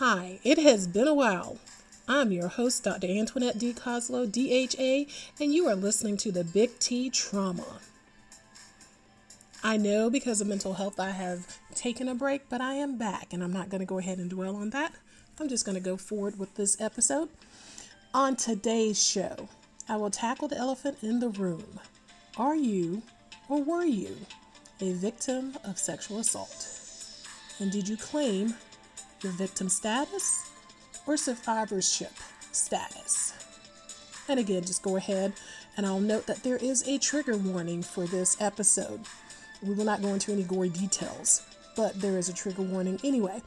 Hi, it has been a while. I'm your host, Dr. Antwannette D. Kozlow, DHA, and you are listening to the Big T Trauma. I know because of mental health I have taken a break, but I am back, and I'm not going to go ahead and dwell on that. I'm just going to go forward with this episode. On today's show, I will tackle the elephant in the room. Are you, or were you, a victim of sexual assault? And did you claim your victim status or survivorship status? And again, just go ahead and I'll note that there is a trigger warning for this episode. We will not go into any gory details, but there is a trigger warning anyway.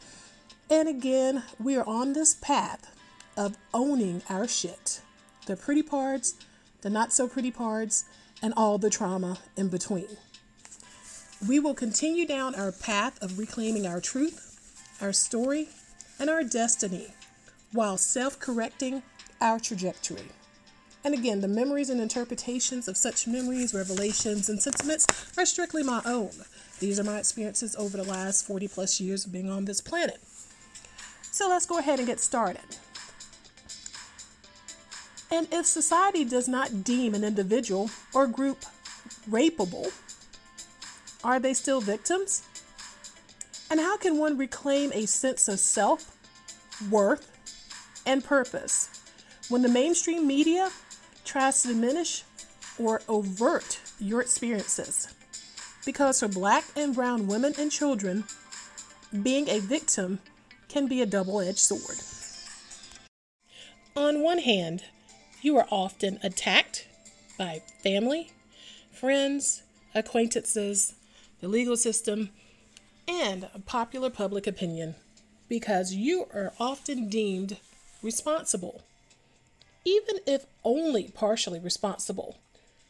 And again, we are on this path of owning our shit the pretty parts, the not so pretty parts, and all the trauma in between. We will continue down our path of reclaiming our truth, our story, and our destiny while self correcting our trajectory. And again, the memories and interpretations of such memories, revelations, and sentiments are strictly my own. These are my experiences over the last 40 plus years of being on this planet. So let's go ahead and get started. And if society does not deem an individual or group rapeable, are they still victims? And how can one reclaim a sense of self, worth, and purpose when the mainstream media tries to diminish or overt your experiences? Because for black and brown women and children, being a victim can be a double edged sword. On one hand, you are often attacked by family, friends, acquaintances, the legal system, and popular public opinion because you are often deemed responsible, even if only partially responsible,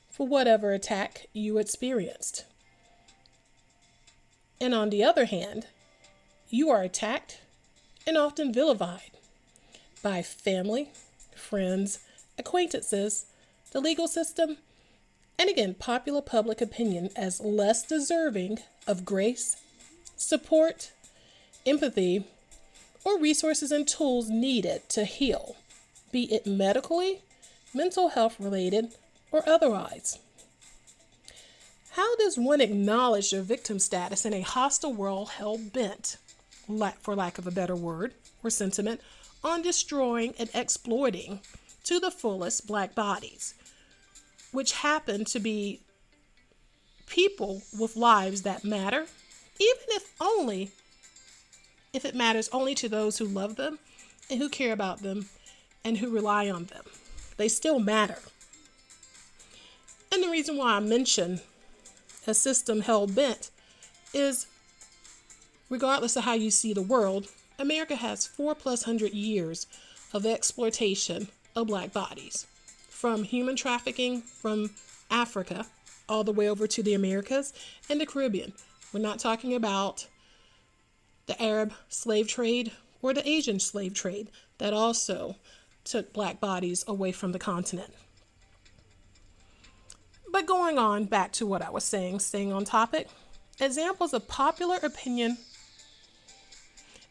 for whatever attack you experienced. And on the other hand, you are attacked and often vilified by family, friends, acquaintances, the legal system, and again, popular public opinion as less deserving of grace, support, empathy, or resources and tools needed to heal, be it medically, mental health related, or otherwise. How does one acknowledge their victim status in a hostile world hell bent, for lack of a better word or sentiment, on destroying and exploiting to the fullest black bodies, which happen to be people with lives that matter, even if only if it matters only to those who love them and who care about them and who rely on them. They still matter. And the reason why I mention a system hell bent is regardless of how you see the world, America has four plus hundred years of exploitation of black bodies from human trafficking from Africa all the way over to the Americas and the Caribbean. We're not talking about the Arab slave trade or the Asian slave trade that also took black bodies away from the continent. But going on back to what I was saying, staying on topic, examples of popular opinion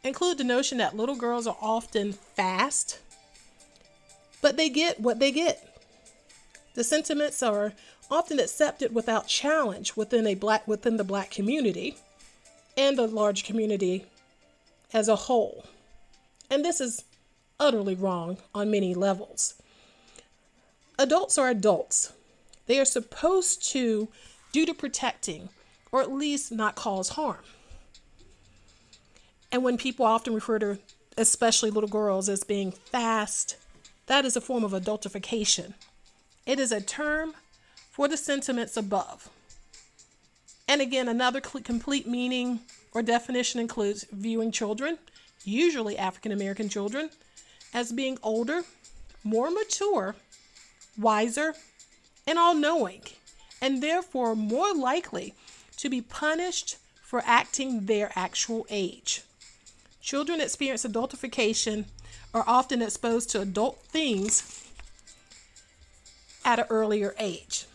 include the notion that little girls are often fast but they get what they get. The sentiments are often accepted without challenge within a black within the black community and the large community as a whole. And this is utterly wrong on many levels. Adults are adults. They are supposed to do the protecting or at least not cause harm. And when people often refer to especially little girls as being fast that is a form of adultification. It is a term for the sentiments above. And again, another complete meaning or definition includes viewing children, usually African American children, as being older, more mature, wiser, and all knowing, and therefore more likely to be punished for acting their actual age. Children experience adultification are often exposed to adult themes at an earlier age.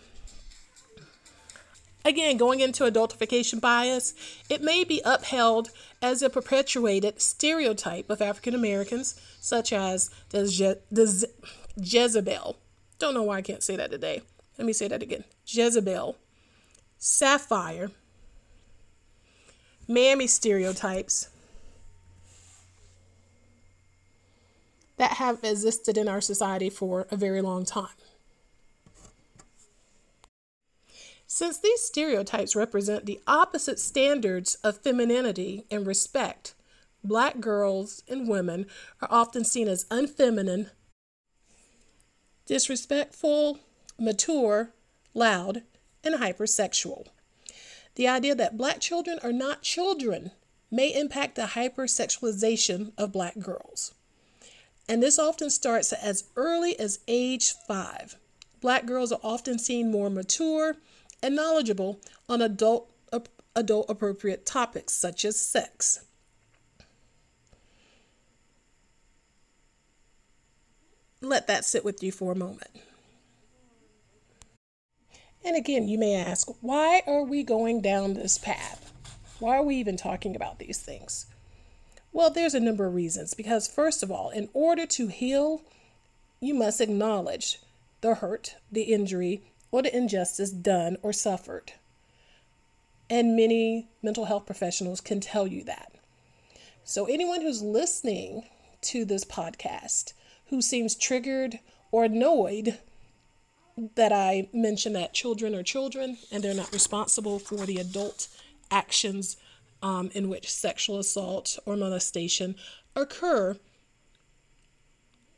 Again, going into adultification bias, it may be upheld as a perpetuated stereotype of African Americans, such as the, Je- Jezebel. Don't know why I can't say that today. Let me say that again Jezebel, Sapphire, Mammy stereotypes that have existed in our society for a very long time. Since these stereotypes represent the opposite standards of femininity and respect, black girls and women are often seen as unfeminine, disrespectful, mature, loud, and hypersexual. The idea that black children are not children may impact the hypersexualization of black girls. And this often starts as early as age five. Black girls are often seen more mature and knowledgeable on adult adult appropriate topics such as sex. Let that sit with you for a moment. And again, you may ask, why are we going down this path? Why are we even talking about these things? Well, there's a number of reasons. Because, first of all, in order to heal, you must acknowledge the hurt, the injury, or the injustice done or suffered. And many mental health professionals can tell you that. So, anyone who's listening to this podcast who seems triggered or annoyed that I mention that children are children and they're not responsible for the adult actions um, in which sexual assault or molestation occur,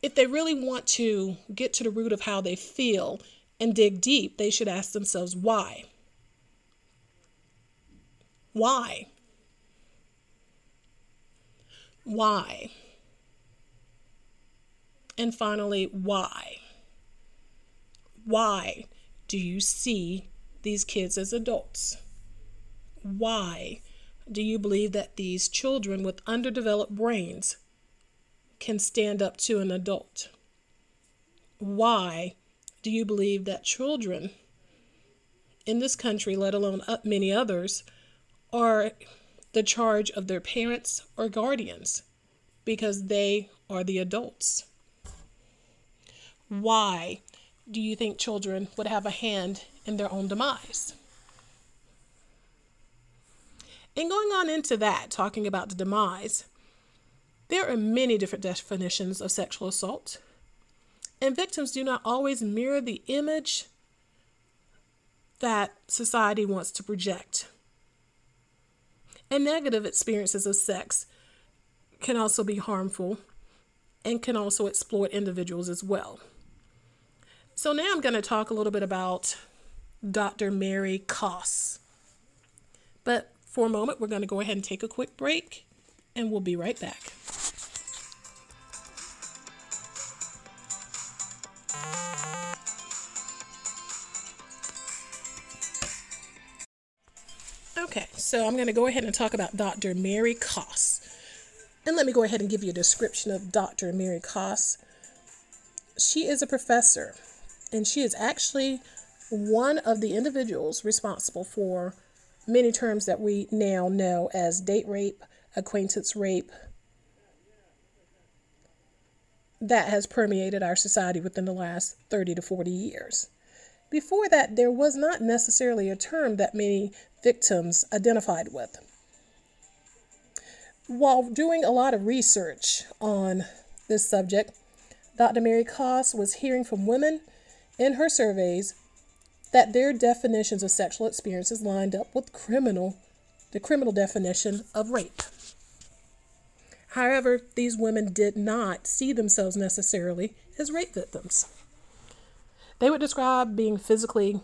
if they really want to get to the root of how they feel and dig deep, they should ask themselves why. Why? Why? And finally, why? Why do you see these kids as adults? Why do you believe that these children with underdeveloped brains can stand up to an adult? Why do you believe that children in this country, let alone many others, are the charge of their parents or guardians because they are the adults? Why do you think children would have a hand in their own demise? And going on into that, talking about the demise, there are many different definitions of sexual assault and victims do not always mirror the image that society wants to project. And negative experiences of sex can also be harmful and can also exploit individuals as well. So, now I'm going to talk a little bit about Dr. Mary Koss. But for a moment, we're going to go ahead and take a quick break, and we'll be right back. Okay, so I'm going to go ahead and talk about Dr. Mary Koss. And let me go ahead and give you a description of Dr. Mary Koss. She is a professor, and she is actually one of the individuals responsible for many terms that we now know as date rape, acquaintance rape, that has permeated our society within the last 30 to 40 years. Before that, there was not necessarily a term that many victims identified with. While doing a lot of research on this subject, Dr. Mary Koss was hearing from women in her surveys that their definitions of sexual experiences lined up with criminal the criminal definition of rape. However, these women did not see themselves necessarily as rape victims. They would describe being physically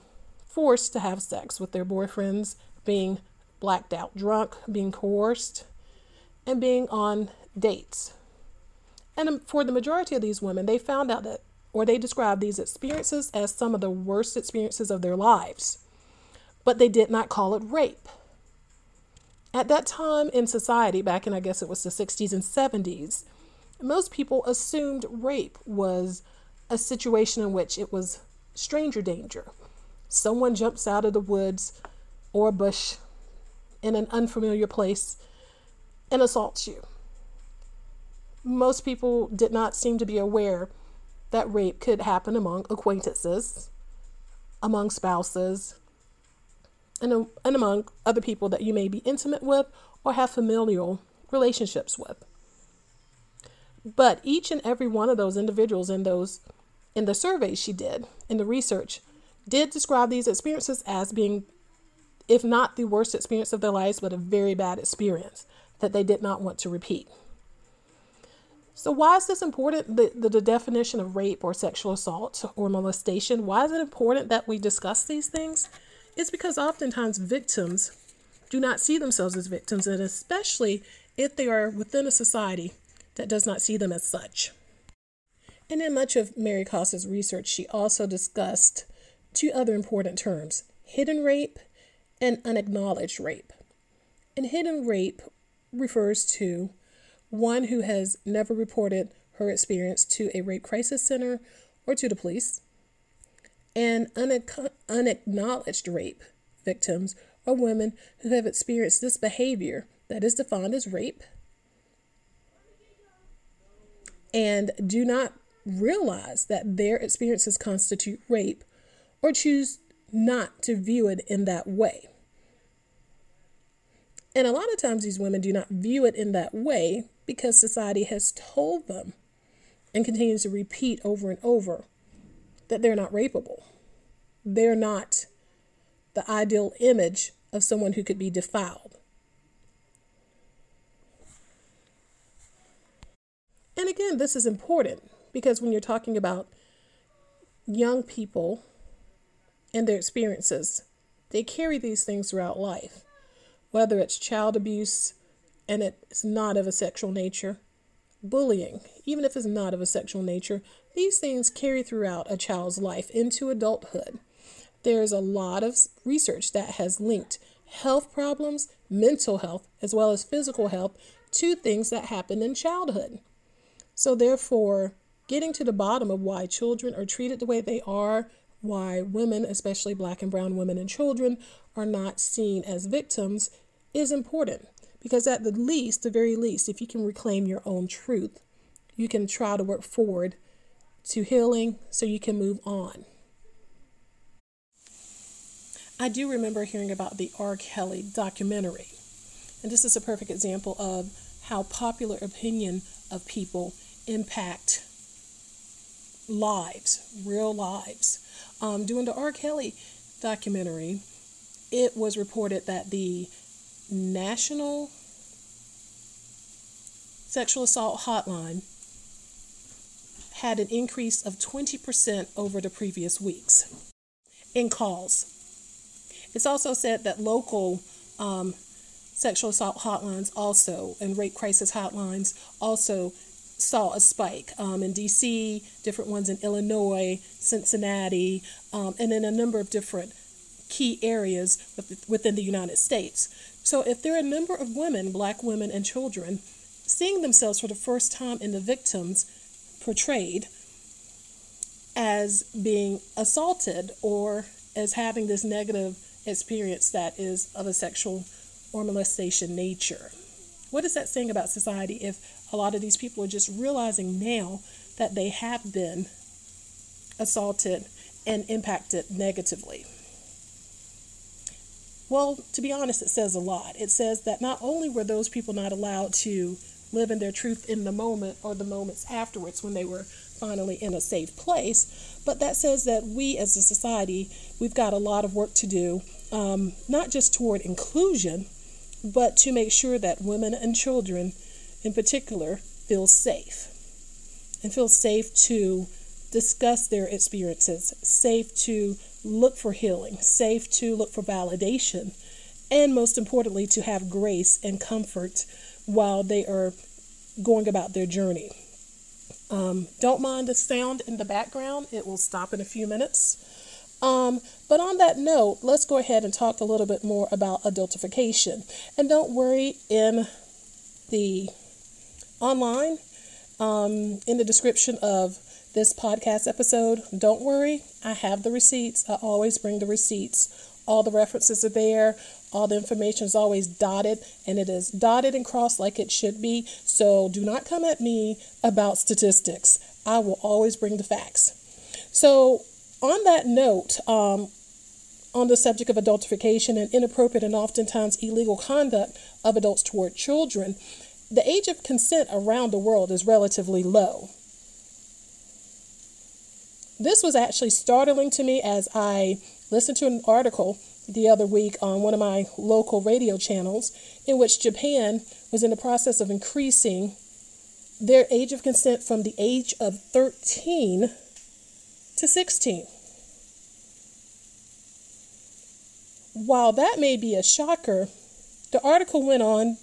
forced to have sex with their boyfriends, being blacked out drunk, being coerced, and being on dates. And um, for the majority of these women, they found out that, or they described these experiences as some of the worst experiences of their lives, but they did not call it rape. At that time in society, back in I guess it was the 60s and 70s, most people assumed rape was a situation in which it was stranger danger. Someone jumps out of the woods or bush in an unfamiliar place and assaults you. Most people did not seem to be aware that rape could happen among acquaintances, among spouses, and, and among other people that you may be intimate with or have familial relationships with. But each and every one of those individuals in those in the surveys she did, in the research, did describe these experiences as being, if not the worst experience of their lives, but a very bad experience that they did not want to repeat. So, why is this important? The, the, the, definition of rape or sexual assault or molestation, why is it important that we discuss these things? It's because oftentimes victims do not see themselves as victims, and especially if they are within a society that does not see them as such. And in much of Mary Koss's research, she also discussed two other important terms hidden rape and unacknowledged rape. And hidden rape refers to one who has never reported her experience to a rape crisis center or to the police. And unacknowledged rape victims are women who have experienced this behavior that is defined as rape and do not realize that their experiences constitute rape or choose not to view it in that way. And a lot of times these women do not view it in that way because society has told them and continues to repeat over and over that they're not rapeable. They're not the ideal image of someone who could be defiled. And again, this is important because when you're talking about young people and their experiences, they carry these things throughout life, whether it's child abuse and it's not of a sexual nature, bullying, even if it's not of a sexual nature, these things carry throughout a child's life into adulthood. There's a lot of research that has linked health problems, mental health, as well as physical health to things that happen in childhood. So, therefore, getting to the bottom of why children are treated the way they are, why women, especially black and brown women and children, are not seen as victims is important. Because at the least, the very least, if you can reclaim your own truth, you can try to work forward to healing so you can move on. I do remember hearing about the R. Kelly documentary. And this is a perfect example of how popular opinion of people impact lives, real lives. Um, the R. Kelly documentary, it was reported that the National Sexual Assault Hotline had an increase of 20% over the previous weeks in calls. It's also said that local um, sexual assault hotlines also and rape crisis hotlines also saw a spike um, in DC, different ones in Illinois, Cincinnati, um, and in a number of different key areas within the United States. So, if there are a number of women, black women, and children seeing themselves for the first time in the victims portrayed as being assaulted or as having this negative experience that is of a sexual or molestation nature. What is that saying about society if a lot of these people are just realizing now that they have been assaulted and impacted negatively. Well, to be honest, it says a lot. It says that not only were those people not allowed to live in their truth in the moment or the moments afterwards when they were finally in a safe place, but that says that we as a society, we've got a lot of work to do, um, not just toward inclusion, but to make sure that women and children in particular feel safe and feel safe to discuss their experiences, safe to look for healing, safe to look for validation, and most importantly, to have grace and comfort while they are going about their journey. Um, don't mind the sound in the background, it will stop in a few minutes. Um, but on that note, let's go ahead and talk a little bit more about adultification. And don't worry, in the online um, in the description of this podcast episode. Don't worry, I have the receipts. I always bring the receipts all the references are there, all the information is always dotted, and it is dotted and crossed like it should be. So do not come at me about statistics. I will always bring the facts. So, on that note, um, on the subject of adultification and inappropriate and oftentimes illegal conduct of adults toward children, the age of consent around the world is relatively low. This was actually startling to me as I listened to an article the other week on one of my local radio channels in which Japan was in the process of increasing their age of consent from the age of 13 to 16. While that may be a shocker, the article went on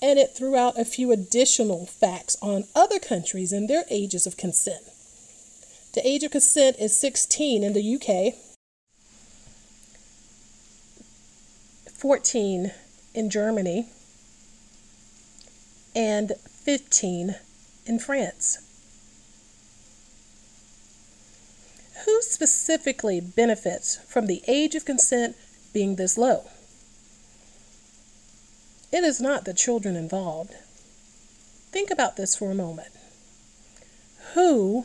and it threw out a few additional facts on other countries and their ages of consent. The age of consent is 16 in the UK, 14 in Germany, and 15 in France. Who specifically benefits from the age of consent being this low? It is not the children involved. Think about this for a moment. Who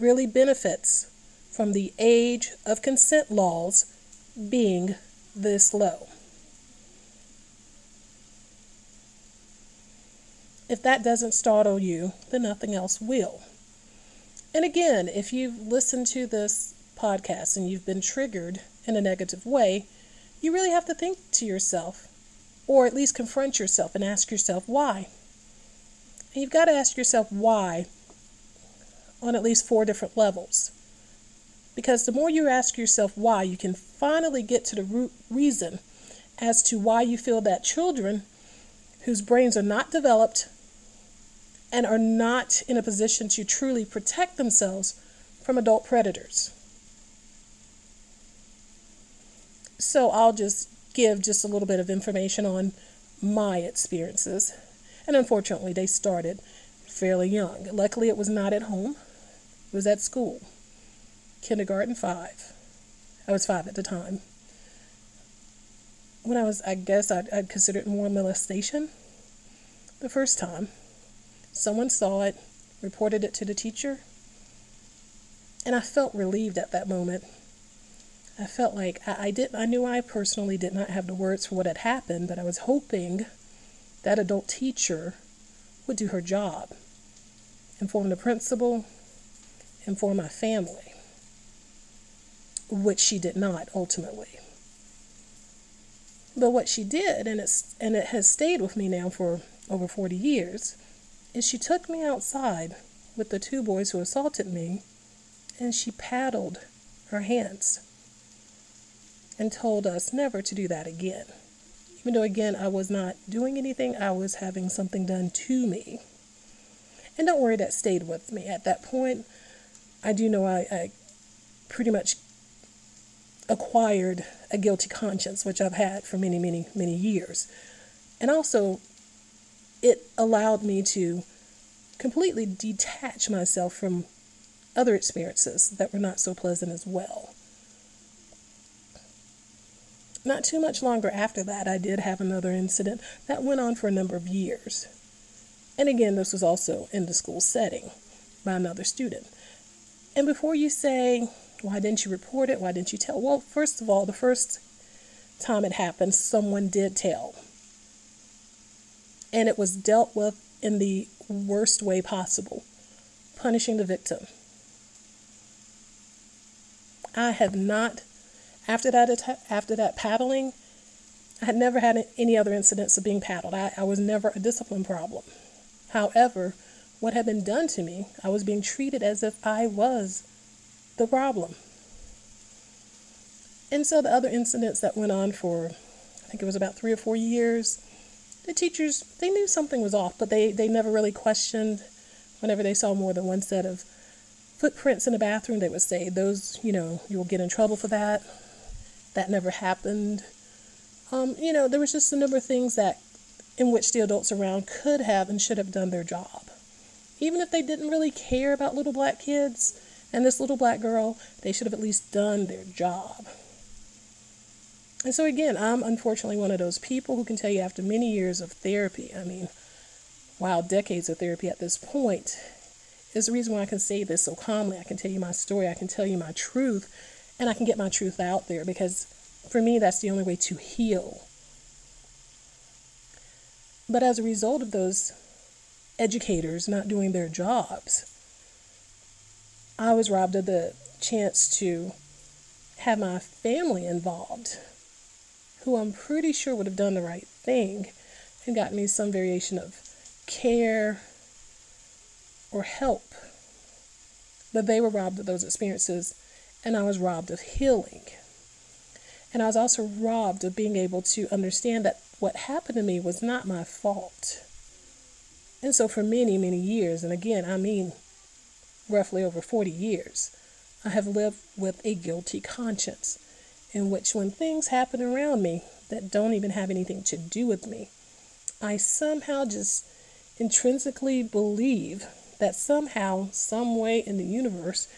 really benefits from the age of consent laws being this low? If that doesn't startle you, then nothing else will. And again, if you've listened to this podcast and you've been triggered in a negative way, you really have to think to yourself, or at least confront yourself and ask yourself why. And you've got to ask yourself why on at least four different levels. Because the more you ask yourself why, you can finally get to the root reason as to why you feel that children whose brains are not developed and are not in a position to truly protect themselves from adult predators. So I'll just give just a little bit of information on my experiences. And unfortunately, they started fairly young. Luckily, it was not at home, it was at school. Kindergarten, five. I was five at the time. When I was, I guess I'd, I'd consider it more molestation the first time. Someone saw it, reported it to the teacher, and I felt relieved at that moment. I felt like I, I did I knew I personally did not have the words for what had happened, but I was hoping that adult teacher would do her job. Inform the principal, inform my family, which she did not ultimately. But what she did, and it's and it has stayed with me now for over 40 years, is she took me outside with the two boys who assaulted me and she paddled her hands and told us never to do that again. Even though, again, I was not doing anything, I was having something done to me. And don't worry, that stayed with me. At that point, I do know I, I pretty much acquired a guilty conscience, which I've had for many, many, many years. And also, it allowed me to completely detach myself from other experiences that were not so pleasant as well. Not too much longer after that, I did have another incident that went on for a number of years. And again, this was also in the school setting by another student. And before you say, why didn't you report it? Why didn't you tell? Well, first of all, the first time it happened, someone did tell and it was dealt with in the worst way possible, punishing the victim. I have not, after that, after that paddling, I had never had any other incidents of being paddled. I, I was never a discipline problem. However, what had been done to me, I was being treated as if I was the problem. And so the other incidents that went on for, I think it was about three or four years, the teachers they knew something was off, but they, they never really questioned whenever they saw more than one set of footprints in the bathroom, they would say, Those, you know, you'll get in trouble for that. That never happened. Um, you know, there was just a number of things that in which the adults around could have and should have done their job. Even if they didn't really care about little black kids and this little black girl, they should have at least done their job. And so, again, I'm unfortunately one of those people who can tell you after many years of therapy, I mean, wow, decades of therapy at this point, is the reason why I can say this so calmly. I can tell you my story, I can tell you my truth, and I can get my truth out there because for me, that's the only way to heal. But as a result of those educators not doing their jobs, I was robbed of the chance to have my family involved, who I'm pretty sure would have done the right thing and got me some variation of care or help. But they were robbed of those experiences, and I was robbed of healing. And I was also robbed of being able to understand that what happened to me was not my fault. And so, for many, many years, and again, I mean roughly over 40 years, I have lived with a guilty conscience in which, when things happen around me that don't even have anything to do with me, I somehow just intrinsically believe that somehow, some way in the universe,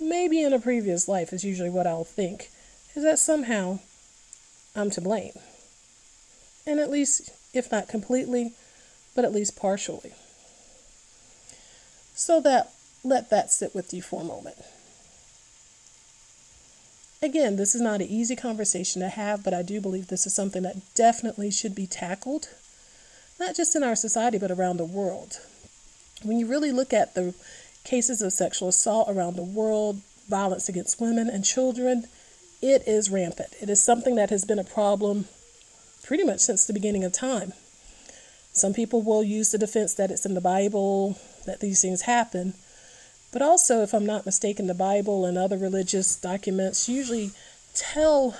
maybe in a previous life is usually what I'll think, is that somehow I'm to blame. And at least, if not completely, but at least partially. So that let that sit with you for a moment. Again, this is not an easy conversation to have, but I do believe this is something that definitely should be tackled, not just in our society, but around the world. When you really look at the cases of sexual assault around the world, violence against women and children, it is rampant. It is something that has been a problem pretty much since the beginning of time. Some people will use the defense that it's in the Bible, that these things happen. But also, if I'm not mistaken, the Bible and other religious documents usually tell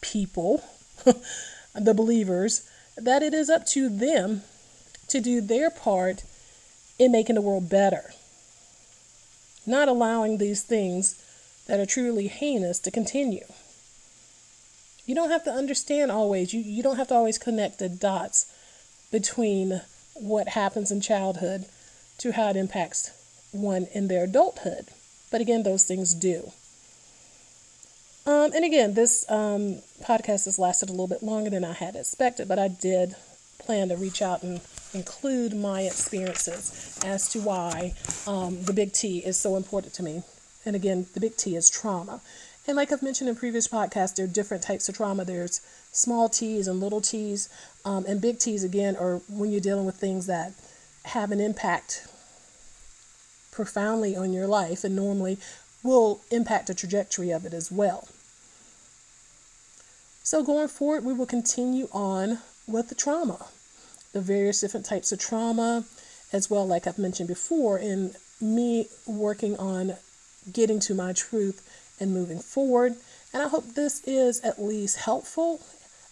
people, the believers, that it is up to them to do their part in making the world better, not allowing these things that are truly heinous to continue. You don't have to understand always, you, you don't have to always connect the dots between what happens in childhood to how it impacts one in their adulthood. But again, those things do. Um, and again, this um, podcast has lasted a little bit longer than I had expected, but I did plan to reach out and include my experiences as to why um, the big T is so important to me. And again, the big T is trauma. And like I've mentioned in previous podcasts, there are different types of trauma. There's small T's and little T's, um, and big T's again are when you're dealing with things that have an impact profoundly on your life and normally will impact the trajectory of it as well. So, going forward, we will continue on with the trauma, the various different types of trauma, as well, like I've mentioned before, in me working on getting to my truth and moving forward. And I hope this is at least helpful,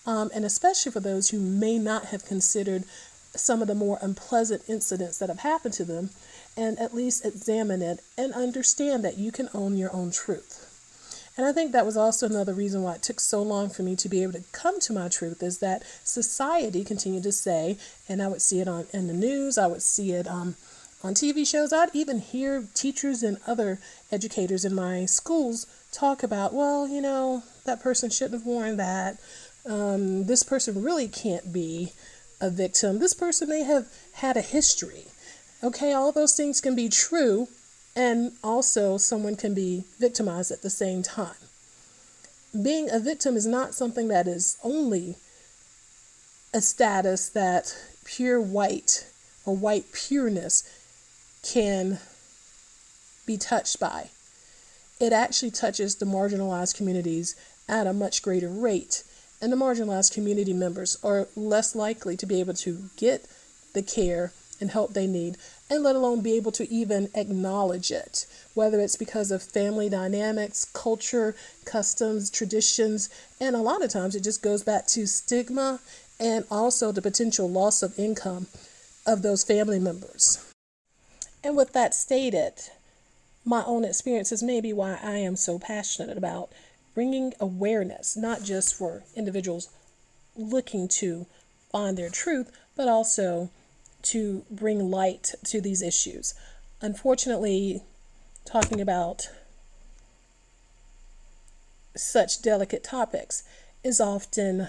um, and especially for those who may not have considered some of the more unpleasant incidents that have happened to them and at least examine it and understand that you can own your own truth. And I think that was also another reason why it took so long for me to be able to come to my truth is that society continued to say, and I would see it on in the news, I would see it um, on TV shows, I'd even hear teachers and other educators in my schools talk about, well, you know, that person shouldn't have worn that. Um, this person really can't be a victim. This person may have had a history. Okay, all those things can be true, and also someone can be victimized at the same time. Being a victim is not something that is only a status that pure white or white pureness can be touched by. It actually touches the marginalized communities at a much greater rate, and the marginalized community members are less likely to be able to get the care and help they need, and let alone be able to even acknowledge it, whether it's because of family dynamics, culture, customs, traditions, and a lot of times it just goes back to stigma and also the potential loss of income of those family members. And with that stated, my own experiences may be why I am so passionate about bringing awareness, not just for individuals looking to find their truth, but also to bring light to these issues. Unfortunately, talking about such delicate topics is often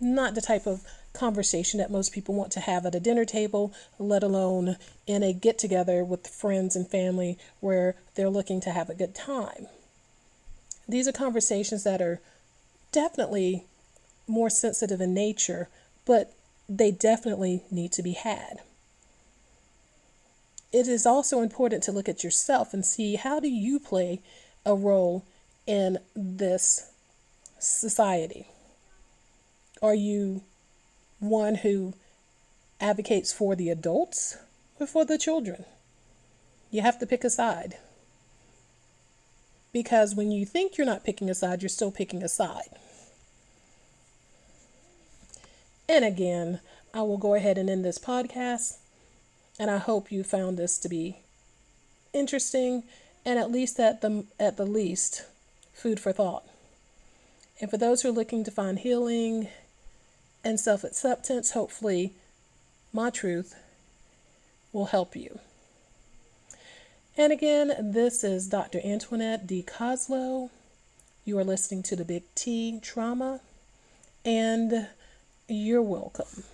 not the type of conversation that most people want to have at a dinner table, let alone in a get together with friends and family where they're looking to have a good time. These are conversations that are definitely more sensitive in nature, but they definitely need to be had. It is also important to look at yourself and see how do you play a role in this society? Are you one who advocates for the adults or for the children? You have to pick a side. Because when you think you're not picking a side, you're still picking a side. And again, I will go ahead and end this podcast. And I hope you found this to be interesting and at least at the at the least food for thought. And for those who are looking to find healing and self-acceptance, hopefully my truth will help you. And again, this is Dr. Antwannette D. Kozlow. You are listening to the Big T Trauma, and you're welcome.